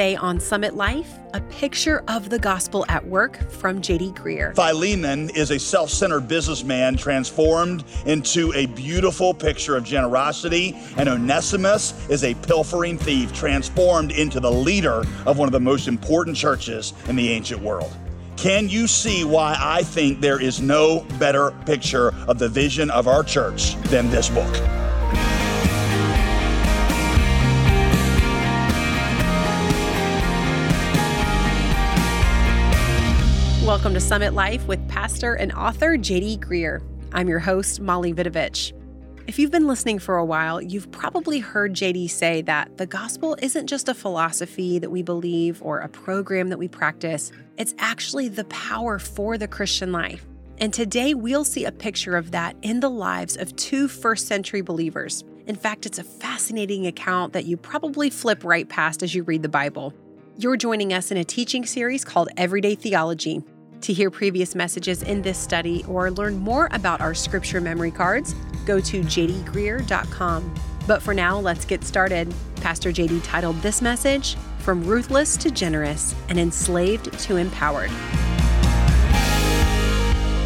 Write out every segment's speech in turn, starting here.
Today on Summit Life, a picture of the gospel at work from J.D. Greear. Philemon is a self centered businessman transformed into a beautiful picture of generosity, and Onesimus is a pilfering thief transformed into the leader of one of the most important churches in the ancient world. Can you see why I think there is no better picture of the vision of our church than this book? Welcome to Summit Life with pastor and author JD Greear. I'm your host, Molly Vidovich. If you've been listening for a while, you've probably heard JD say that the gospel isn't just a philosophy that we believe or a program that we practice, it's actually the power for the Christian life. And today we'll see a picture of that in the lives of two first century believers. In fact, it's a fascinating account that you probably flip right past as you read the Bible. You're joining us in a teaching series called Everyday Theology. To hear previous messages in this study or learn more about our scripture memory cards, go to jdgreear.com. But for now, let's get started. Pastor JD titled this message From Ruthless to Generous and Enslaved to Empowered.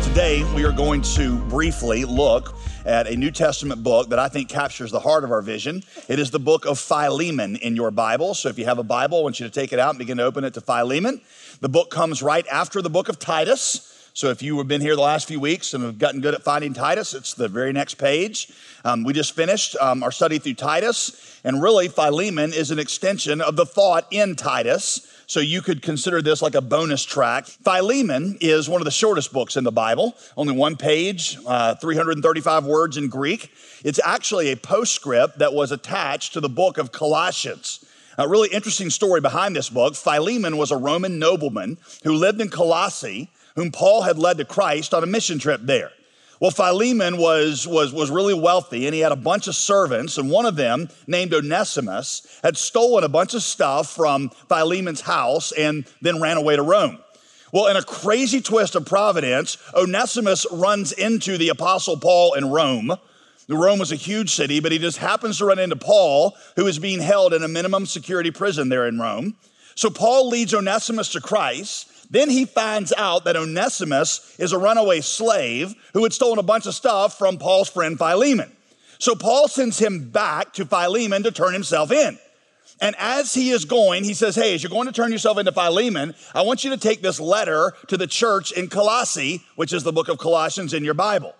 Today, we are going to briefly look at a New Testament book that I think captures the heart of our vision. It is the book of Philemon in your Bible. So if you have a Bible, I want you to take it out and begin to open it to Philemon. The book comes right after the book of Titus. So if you have been here the last few weeks and have gotten good at finding Titus, it's the very next page. Um, we just finished um, our study through Titus, and really Philemon is an extension of the thought in Titus. So you could consider this like a bonus track. Philemon is one of the shortest books in the Bible, only one page, uh, 335 words in Greek. It's actually a postscript that was attached to the book of Colossians. A really interesting story behind this book. Philemon was a Roman nobleman who lived in Colossae, whom Paul had led to Christ on a mission trip there. Well, Philemon was, was, was really wealthy and he had a bunch of servants, and one of them, named Onesimus, had stolen a bunch of stuff from Philemon's house and then ran away to Rome. Well, in a crazy twist of providence, Onesimus runs into the Apostle Paul in Rome Rome was a huge city, but he just happens to run into Paul, who is being held in a minimum security prison there in Rome. So Paul leads Onesimus to Christ. Then he finds out that Onesimus is a runaway slave who had stolen a bunch of stuff from Paul's friend Philemon. So Paul sends him back to Philemon to turn himself in. And as he is going, he says, Hey, as you're going to turn yourself into Philemon, I want you to take this letter to the church in Colossae, which is the book of Colossians in your Bible.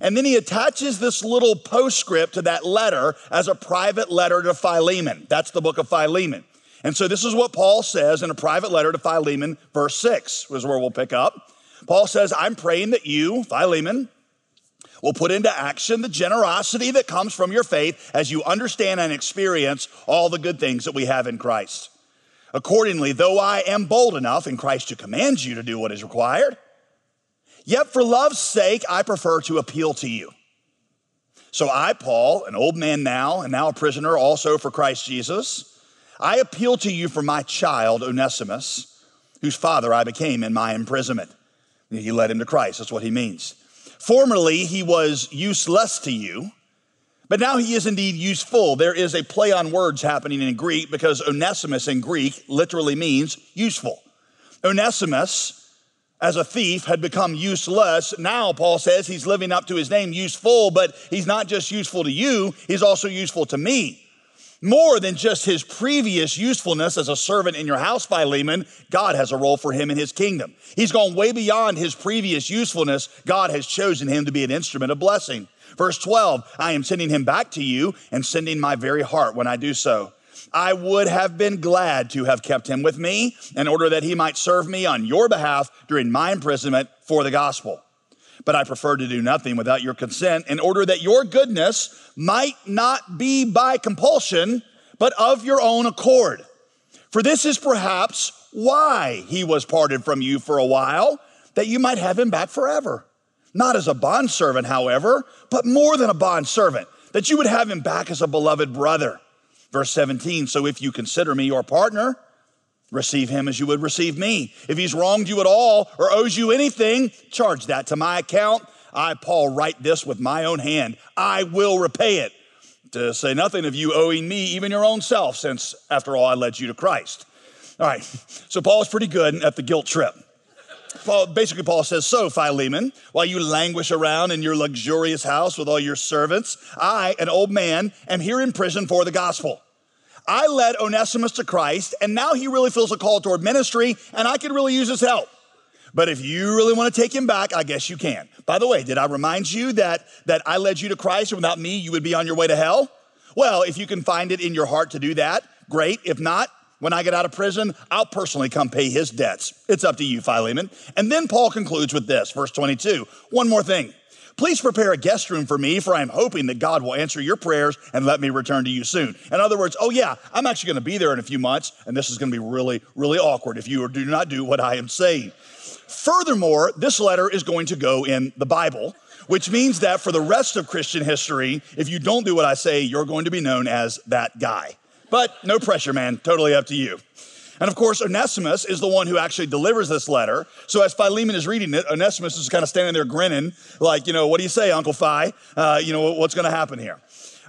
And then he attaches this little postscript to that letter as a private letter to Philemon. That's the book of Philemon. And so this is what Paul says in a private letter to Philemon, verse 6 is where we'll pick up. Paul says, I'm praying that you, Philemon, will put into action the generosity that comes from your faith as you understand and experience all the good things that we have in Christ. Accordingly, though I am bold enough in Christ to command you to do what is required, Yet for love's sake, I prefer to appeal to you. So I, Paul, an old man now, and now a prisoner also for Christ Jesus, I appeal to you for my child, Onesimus, whose father I became in my imprisonment. He led him to Christ, that's what he means. Formerly, he was useless to you, but now he is indeed useful. There is a play on words happening in Greek because Onesimus in Greek literally means useful. Onesimus as a thief had become useless. Now, Paul says he's living up to his name, useful, but he's not just useful to you, he's also useful to me. More than just his previous usefulness as a servant in your house, Philemon, God has a role for him in his kingdom. He's gone way beyond his previous usefulness. God has chosen him to be an instrument of blessing. Verse 12, I am sending him back to you and sending my very heart when I do so. I would have been glad to have kept him with me in order that he might serve me on your behalf during my imprisonment for the gospel. But I prefer to do nothing without your consent in order that your goodness might not be by compulsion, but of your own accord. For this is perhaps why he was parted from you for a while, that you might have him back forever. Not as a bondservant, however, but more than a bondservant, that you would have him back as a beloved brother Verse 17, so if you consider me your partner, receive him as you would receive me. If he's wronged you at all or owes you anything, charge that to my account. I, Paul, write this with my own hand. I will repay it. To say nothing of you owing me even your own self, since after all I led you to Christ. All right, so Paul is pretty good at the guilt trip. Paul, basically, Paul says, So, Philemon, while you languish around in your luxurious house with all your servants, I, an old man, am here in prison for the gospel. I led Onesimus to Christ, and now he really feels a call toward ministry, and I could really use his help. But if you really want to take him back, I guess you can. By the way, did I remind you that, that I led you to Christ, and without me, you would be on your way to hell? Well, if you can find it in your heart to do that, great. If not, when I get out of prison, I'll personally come pay his debts. It's up to you, Philemon. And then Paul concludes with this, verse 22. One more thing. Please prepare a guest room for me, for I am hoping that God will answer your prayers and let me return to you soon. In other words, oh yeah, I'm actually going to be there in a few months, and this is going to be really, really awkward if you do not do what I am saying. Furthermore, this letter is going to go in the Bible, which means that for the rest of Christian history, if you don't do what I say, you're going to be known as that guy. But no pressure, man, totally up to you. And of course, Onesimus is the one who actually delivers this letter. So as Philemon is reading it, Onesimus is kind of standing there grinning, like, you know, what do you say, Uncle Phi? Uh, you know, what's going to happen here?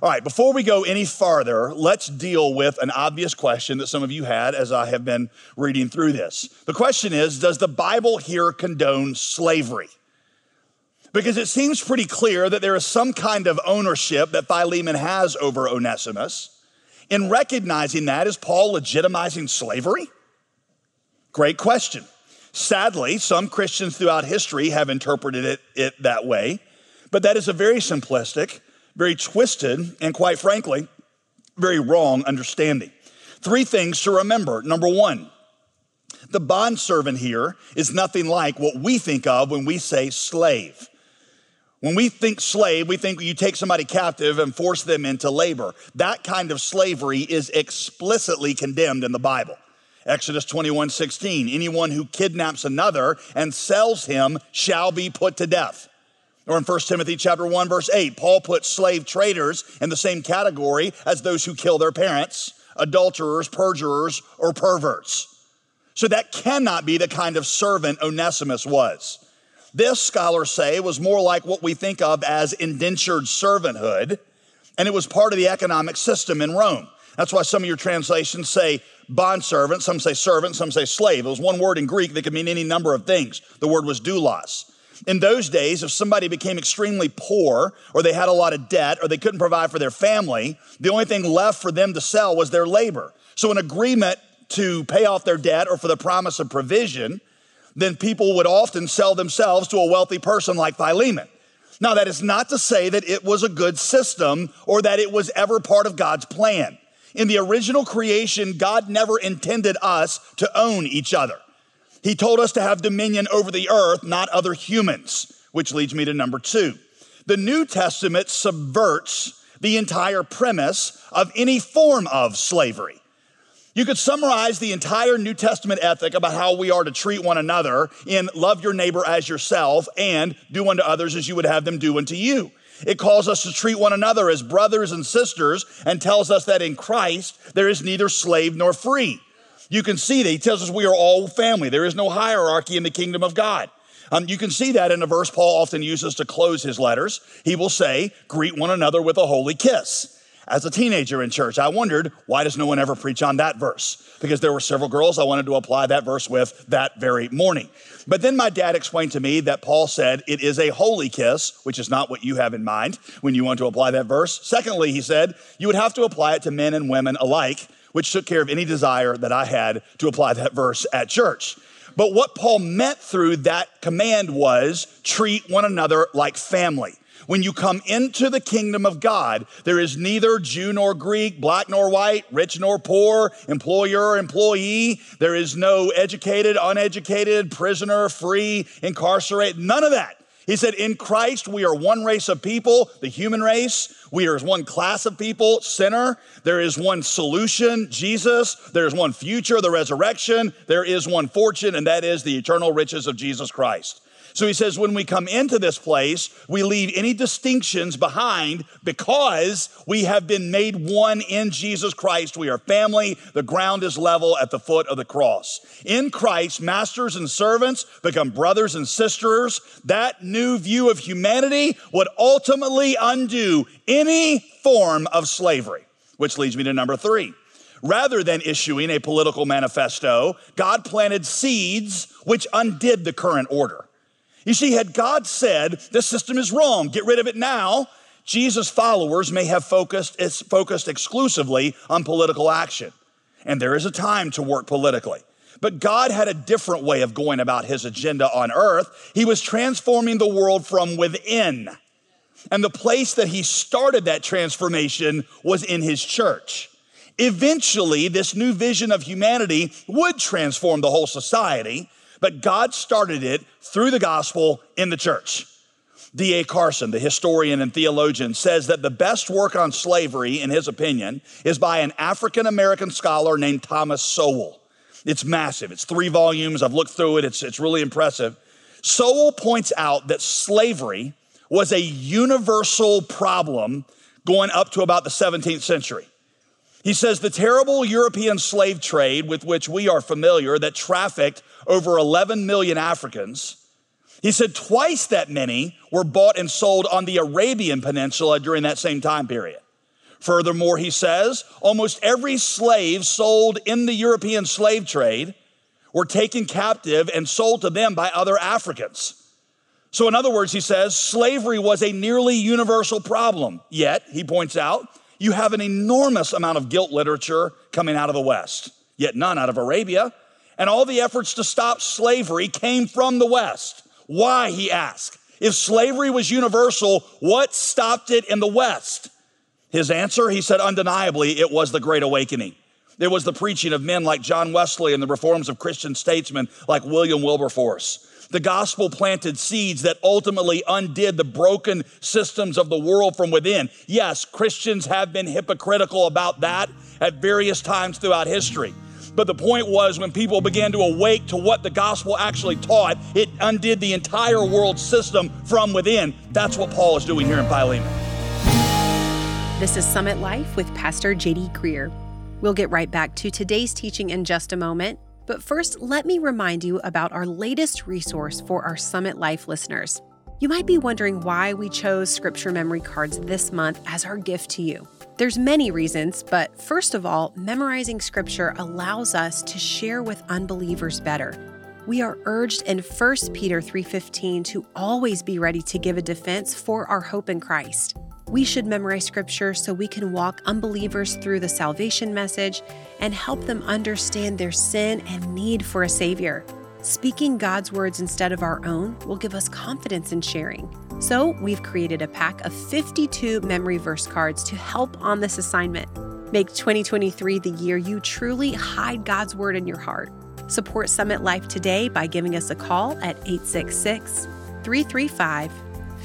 All right, before we go any farther, let's deal with an obvious question that some of you had as I have been reading through this. The question is Does the Bible here condone slavery? Because it seems pretty clear that there is some kind of ownership that Philemon has over Onesimus. In recognizing that, is Paul legitimizing slavery? Great question. Sadly, some Christians throughout history have interpreted it, it that way, but that is a very simplistic, very twisted, and quite frankly, very wrong understanding. Three things to remember. Number one, the bondservant here is nothing like what we think of when we say slave. When we think slave, we think you take somebody captive and force them into labor. That kind of slavery is explicitly condemned in the Bible. Exodus 21 16, anyone who kidnaps another and sells him shall be put to death. Or in 1 Timothy chapter 1 verse 8, Paul puts slave traders in the same category as those who kill their parents, adulterers, perjurers, or perverts. So that cannot be the kind of servant Onesimus was. This, scholars say, was more like what we think of as indentured servanthood, and it was part of the economic system in Rome. That's why some of your translations say bondservant, some say servant, some say slave. It was one word in Greek that could mean any number of things. The word was doulos. In those days, if somebody became extremely poor, or they had a lot of debt, or they couldn't provide for their family, the only thing left for them to sell was their labor. So, an agreement to pay off their debt or for the promise of provision then people would often sell themselves to a wealthy person like Philemon. Now, that is not to say that it was a good system or that it was ever part of God's plan. In the original creation, God never intended us to own each other. He told us to have dominion over the earth, not other humans, which leads me to number two. The New Testament subverts the entire premise of any form of slavery. You could summarize the entire New Testament ethic about how we are to treat one another in love your neighbor as yourself and do unto others as you would have them do unto you. It calls us to treat one another as brothers and sisters and tells us that in Christ there is neither slave nor free. You can see that he tells us we are all family. There is no hierarchy in the kingdom of God. Um, you can see that in a verse Paul often uses to close his letters. He will say, Greet one another with a holy kiss as a teenager in church, I wondered why does no one ever preach on that verse? Because there were several girls I wanted to apply that verse with that very morning. But then my dad explained to me that Paul said it is a holy kiss, which is not what you have in mind when you want to apply that verse. Secondly, he said you would have to apply it to men and women alike, which took care of any desire that I had to apply that verse at church. But what Paul meant through that command was treat one another like family. When you come into the kingdom of God, there is neither Jew nor Greek, black nor white, rich nor poor, employer, or employee. There is no educated, uneducated, prisoner, free, incarcerated, none of that. He said, In Christ, we are one race of people, the human race. We are one class of people, sinner. There is one solution, Jesus. There is one future, the resurrection. There is one fortune, and that is the eternal riches of Jesus Christ. So he says, when we come into this place, we leave any distinctions behind because we have been made one in Jesus Christ. We are family. The ground is level at the foot of the cross. In Christ, masters and servants become brothers and sisters. That new view of humanity would ultimately undo any form of slavery, which leads me to number three. Rather than issuing a political manifesto, God planted seeds which undid the current order. You see, had God said, this system is wrong, get rid of it now, Jesus' followers may have focused, focused exclusively on political action. And there is a time to work politically. But God had a different way of going about his agenda on earth. He was transforming the world from within. And the place that he started that transformation was in his church. Eventually, this new vision of humanity would transform the whole society, but God started it through the gospel in the church. D.A. Carson, the historian and theologian, says that the best work on slavery, in his opinion, is by an African American scholar named Thomas Sowell. It's massive. It's three volumes. I've looked through it. It's, it's really impressive. Sowell points out that slavery was a universal problem going up to about the 17th century. He says the terrible European slave trade with which we are familiar that trafficked over 11 million Africans. He said twice that many were bought and sold on the Arabian Peninsula during that same time period. Furthermore, he says, almost every slave sold in the European slave trade were taken captive and sold to them by other Africans. So, in other words, he says, slavery was a nearly universal problem. Yet, he points out, you have an enormous amount of guilt literature coming out of the West, yet none out of Arabia. And all the efforts to stop slavery came from the West. Why, he asked. If slavery was universal, what stopped it in the West? His answer, he said, undeniably, it was the Great Awakening. It was the preaching of men like John Wesley and the reforms of Christian statesmen like William Wilberforce. The gospel planted seeds that ultimately undid the broken systems of the world from within. Yes, Christians have been hypocritical about that at various times throughout history. But the point was, when people began to awake to what the gospel actually taught, it undid the entire world system from within. That's what Paul is doing here in Philemon. This is Summit Life with Pastor JD Greear. We'll get right back to today's teaching in just a moment, but first, let me remind you about our latest resource for our Summit Life listeners. You might be wondering why we chose scripture memory cards this month as our gift to you. There's many reasons, but first of all, memorizing scripture allows us to share with unbelievers better. We are urged in 1 Peter 3:15 to always be ready to give a defense for our hope in Christ. We should memorize scripture so we can walk unbelievers through the salvation message and help them understand their sin and need for a Savior. Speaking God's words instead of our own will give us confidence in sharing. So, we've created a pack of 52 memory verse cards to help on this assignment. Make 2023 the year you truly hide God's word in your heart. Support Summit Life today by giving us a call at 866 335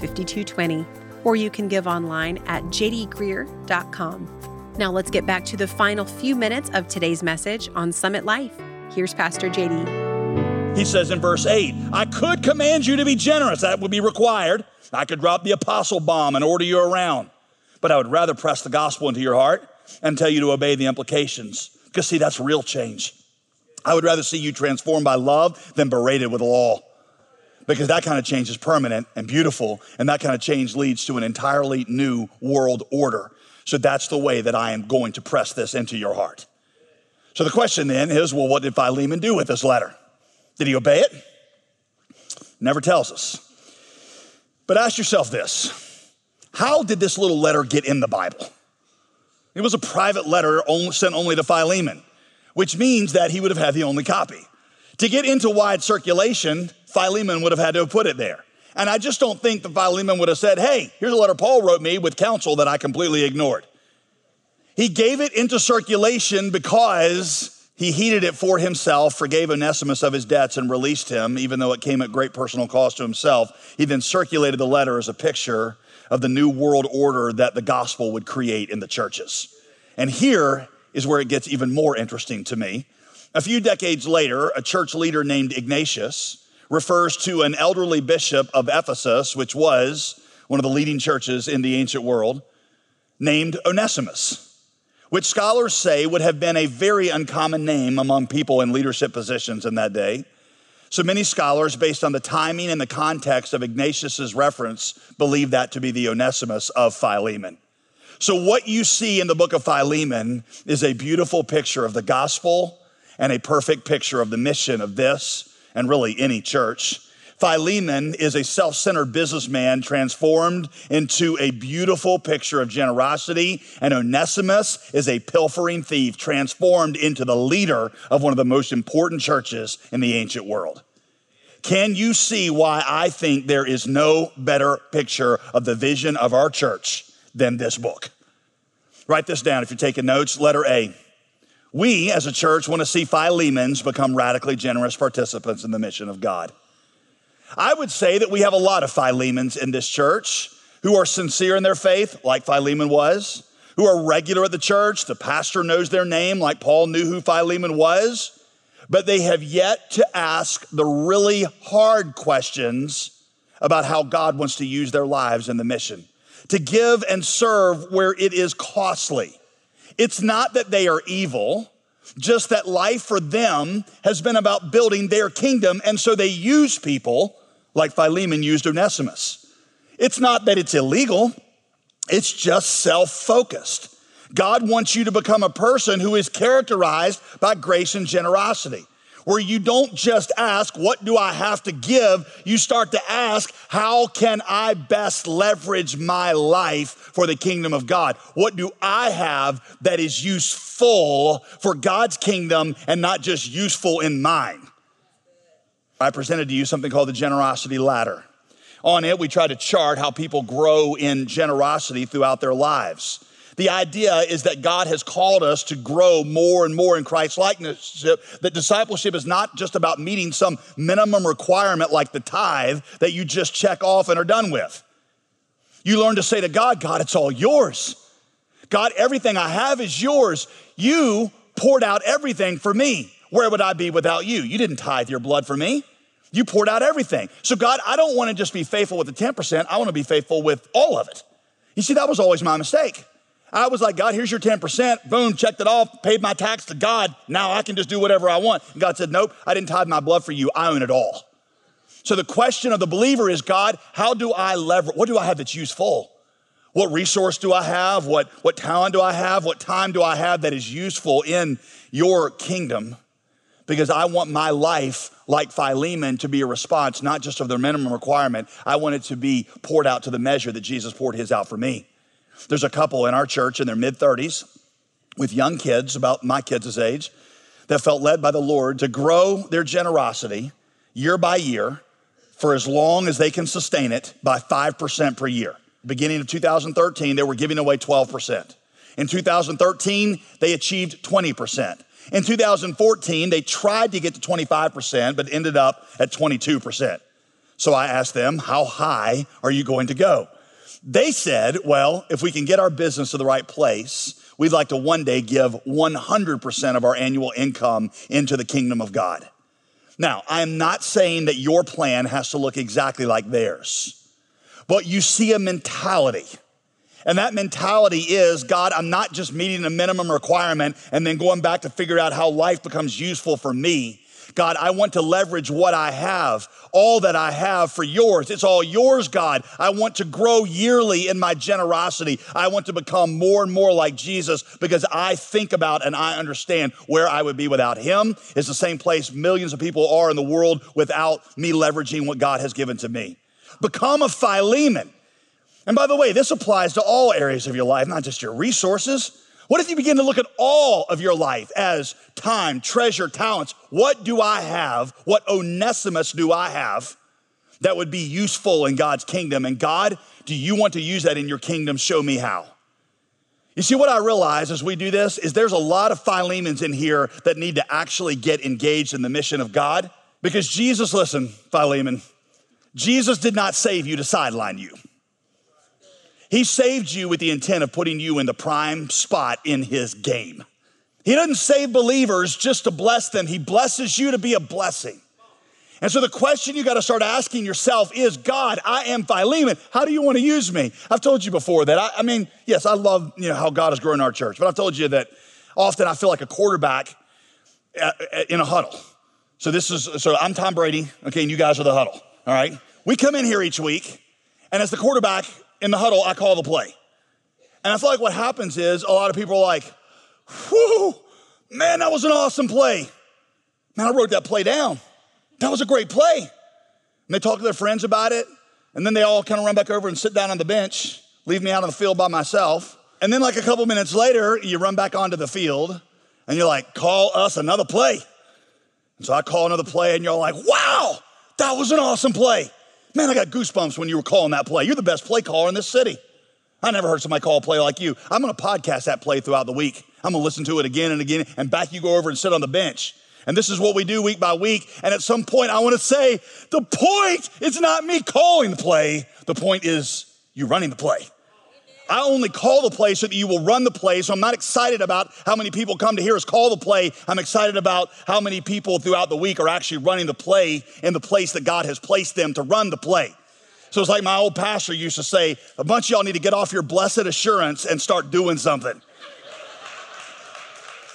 5220 or you can give online at jdgreear.com. Now let's get back to the final few minutes of today's message on Summit Life. Here's Pastor JD. He says in verse 8, I could command you to be generous. That would be required. I could drop the apostle bomb and order you around. But I would rather press the gospel into your heart and tell you to obey the implications. Because, see, that's real change. I would rather see you transformed by love than berated with law because that kind of change is permanent and beautiful, and that kind of change leads to an entirely new world order. So that's the way that I am going to press this into your heart. So the question then is well, what did Philemon do with this letter? Did he obey it? Never tells us. But ask yourself this How did this little letter get in the Bible? It was a private letter sent only to Philemon, which means that he would have had the only copy. To get into wide circulation, Philemon would have had to have put it there. And I just don't think that Philemon would have said, Hey, here's a letter Paul wrote me with counsel that I completely ignored. He gave it into circulation because he heeded it for himself, forgave Onesimus of his debts, and released him, even though it came at great personal cost to himself. He then circulated the letter as a picture of the new world order that the gospel would create in the churches. And here is where it gets even more interesting to me. A few decades later, a church leader named Ignatius refers to an elderly bishop of Ephesus, which was one of the leading churches in the ancient world, named Onesimus, which scholars say would have been a very uncommon name among people in leadership positions in that day. So many scholars, based on the timing and the context of Ignatius's reference, believe that to be the Onesimus of Philemon. So, what you see in the book of Philemon is a beautiful picture of the gospel and a perfect picture of the mission of this and really any church. Philemon is a self centered businessman transformed into a beautiful picture of generosity, and Onesimus is a pilfering thief transformed into the leader of one of the most important churches in the ancient world. Can you see why I think there is no better picture of the vision of our church than this book? Write this down if you're taking notes. Letter A. We as a church want to see Philemons become radically generous participants in the mission of God. I would say that we have a lot of Philemons in this church who are sincere in their faith, like Philemon was, who are regular at the church. The pastor knows their name, like Paul knew who Philemon was, but they have yet to ask the really hard questions about how God wants to use their lives in the mission, to give and serve where it is costly. It's not that they are evil just that life for them has been about building their kingdom, and so they use people like Philemon used Onesimus. It's not that it's illegal, it's just self focused. God wants you to become a person who is characterized by grace and generosity, where you don't just ask, What do I have to give? You start to ask, How can I best leverage my life for the kingdom of God? What do I have that is useful for God's kingdom and not just useful in mine? I presented to you something called the generosity ladder. On it, we try to chart how people grow in generosity throughout their lives. The idea is that God has called us to grow more and more in Christ likeness. That discipleship is not just about meeting some minimum requirement like the tithe that you just check off and are done with. You learn to say to God, God, it's all yours. God, everything I have is yours. You poured out everything for me. Where would I be without you? You didn't tithe your blood for me. You poured out everything. So, God, I don't want to just be faithful with the 10%, I want to be faithful with all of it. You see, that was always my mistake. I was like, God, here's your 10%. Boom, checked it off, paid my tax to God. Now I can just do whatever I want. And God said, Nope, I didn't tithe my blood for you. I own it all. So the question of the believer is, God, how do I leverage? What do I have that's useful? What resource do I have? What, what talent do I have? What time do I have that is useful in your kingdom? because I want my life, like Philemon, to be a response, not just of the minimum requirement. I want it to be poured out to the measure that Jesus poured his out for me. There's a couple in our church in their mid 30s with young kids, about my kids' age, that felt led by the Lord to grow their generosity year by year for as long as they can sustain it by 5% per year. Beginning of 2013, they were giving away 12%. In 2013, they achieved 20%. In 2014, they tried to get to 25%, but ended up at 22%. So I asked them, How high are you going to go? They said, Well, if we can get our business to the right place, we'd like to one day give 100% of our annual income into the kingdom of God. Now, I'm not saying that your plan has to look exactly like theirs, but you see a mentality and that mentality is God, I'm not just meeting a minimum requirement and then going back to figure out how life becomes useful for me. God, I want to leverage what I have, all that I have for yours. It's all yours, God. I want to grow yearly in my generosity. I want to become more and more like Jesus because I think about and I understand where I would be without Him. It's the same place millions of people are in the world without me leveraging what God has given to me. Become a Philemon. And by the way, this applies to all areas of your life, not just your resources. What if you begin to look at all of your life as time, treasure, talents? What do I have? What Onesimus do I have that would be useful in God's kingdom? And God, do you want to use that in your kingdom? Show me how. You see, what I realize as we do this is there's a lot of Philemons in here that need to actually get engaged in the mission of God. Because Jesus, listen, Philemon, Jesus did not save you to sideline you. He saved you with the intent of putting you in the prime spot in his game. He doesn't save believers just to bless them, he blesses you to be a blessing. And so the question you got to start asking yourself is God, I am Philemon. How do you want to use me? I've told you before that I, I mean, yes, I love you know how God has grown our church, but I've told you that often I feel like a quarterback uh, uh, in a huddle. So this is so I'm Tom Brady, okay, and you guys are the huddle. All right. We come in here each week, and as the quarterback, in the huddle, I call the play. And I feel like what happens is a lot of people are like, whew, man, that was an awesome play. Man, I wrote that play down. That was a great play. And they talk to their friends about it. And then they all kind of run back over and sit down on the bench, leave me out on the field by myself. And then, like a couple minutes later, you run back onto the field and you're like, call us another play. And so I call another play, and you're like, wow, that was an awesome play. Man, I got goosebumps when you were calling that play. You're the best play caller in this city. I never heard somebody call a play like you. I'm gonna podcast that play throughout the week. I'm gonna listen to it again and again, and back you go over and sit on the bench. And this is what we do week by week. And at some point, I wanna say, the point is not me calling the play, the point is you running the play. I only call the play so that you will run the play. So I'm not excited about how many people come to hear us call the play. I'm excited about how many people throughout the week are actually running the play in the place that God has placed them to run the play. So it's like my old pastor used to say, a bunch of y'all need to get off your blessed assurance and start doing something.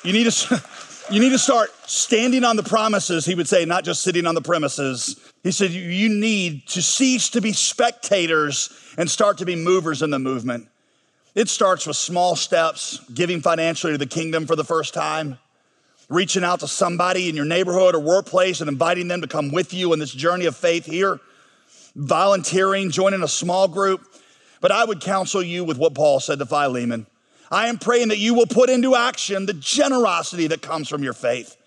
You need to, you need to start standing on the promises, he would say, not just sitting on the premises. He said, you need to cease to be spectators and start to be movers in the movement. It starts with small steps, giving financially to the kingdom for the first time, reaching out to somebody in your neighborhood or workplace and inviting them to come with you in this journey of faith here, volunteering, joining a small group. But I would counsel you with what Paul said to Philemon. I am praying that you will put into action the generosity that comes from your faith.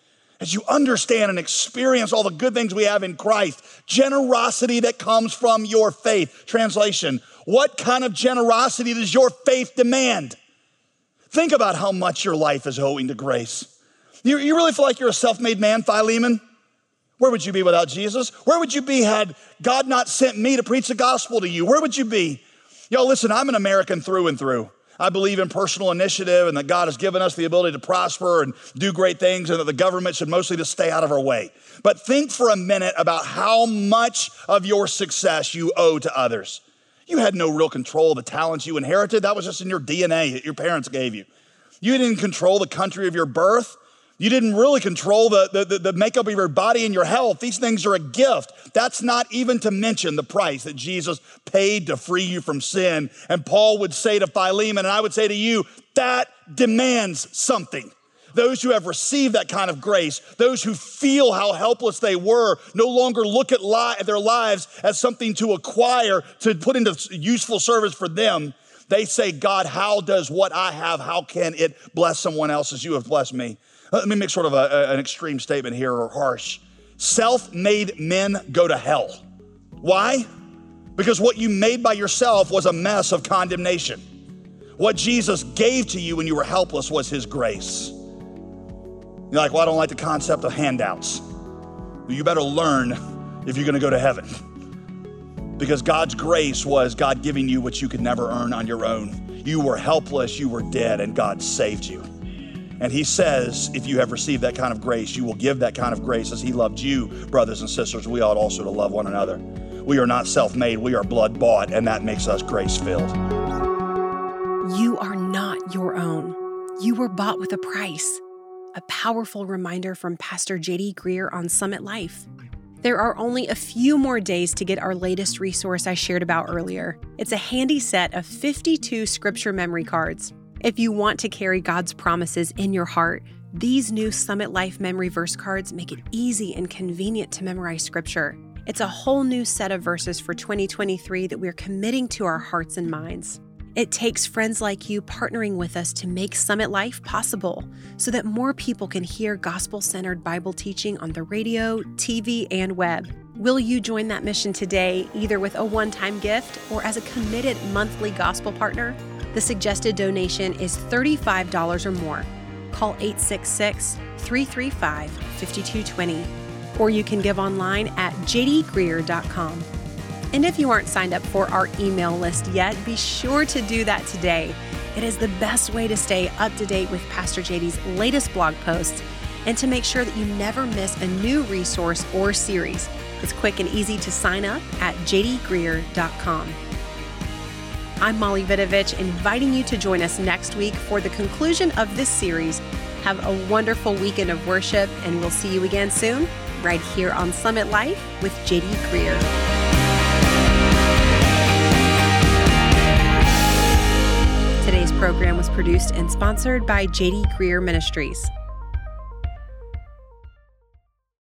As you understand and experience all the good things we have in Christ, generosity that comes from your faith. Translation, what kind of generosity does your faith demand? Think about how much your life is owing to grace. You, you really feel like you're a self made man, Philemon? Where would you be without Jesus? Where would you be had God not sent me to preach the gospel to you? Where would you be? Yo, listen, I'm an American through and through. I believe in personal initiative and that God has given us the ability to prosper and do great things and that the government should mostly just stay out of our way. But think for a minute about how much of your success you owe to others. You had no real control of the talents you inherited. That was just in your DNA that your parents gave you. You didn't control the country of your birth. You didn't really control the, the, the, makeup of your body and your health. These things are a gift. That's not even to mention the price that Jesus paid to free you from sin. And Paul would say to Philemon, and I would say to you, that demands something. Those who have received that kind of grace, those who feel how helpless they were, no longer look at li- their lives as something to acquire, to put into useful service for them. They say, God, how does what I have, how can it bless someone else as you have blessed me? Uh, let me make sort of a, an extreme statement here or harsh. Self made men go to hell. Why? Because what you made by yourself was a mess of condemnation. What Jesus gave to you when you were helpless was his grace. You're like, well, I don't like the concept of handouts. You better learn if you're gonna go to heaven. Because God's grace was God giving you what you could never earn on your own. You were helpless, you were dead, and God saved you. And He says, if you have received that kind of grace, you will give that kind of grace as He loved you, brothers and sisters. We ought also to love one another. We are not self made, we are blood bought, and that makes us grace filled. You are not your own. You were bought with a price a powerful reminder from Pastor JD Greear on Summit Life. There are only a few more days to get our latest resource I shared about earlier. It's a handy set of 52 scripture memory cards. If you want to carry God's promises in your heart, these new Summit Life memory verse cards make it easy and convenient to memorize scripture. It's a whole new set of verses for 2023 that we're committing to our hearts and minds. It takes friends like you partnering with us to make Summit Life possible so that more people can hear gospel centered Bible teaching on the radio, TV, and web. Will you join that mission today, either with a one time gift or as a committed monthly gospel partner? The suggested donation is $35 or more. Call 866 335 5220, or you can give online at jdgreear.com. And if you aren't signed up for our email list yet, be sure to do that today. It is the best way to stay up to date with Pastor JD's latest blog posts and to make sure that you never miss a new resource or series. It's quick and easy to sign up at jdgreear.com. I'm Molly Vidovich, inviting you to join us next week for the conclusion of this series. Have a wonderful weekend of worship, and we'll see you again soon, right here on Summit Life with JD Greear. Program was produced and sponsored by JD Greear Ministries.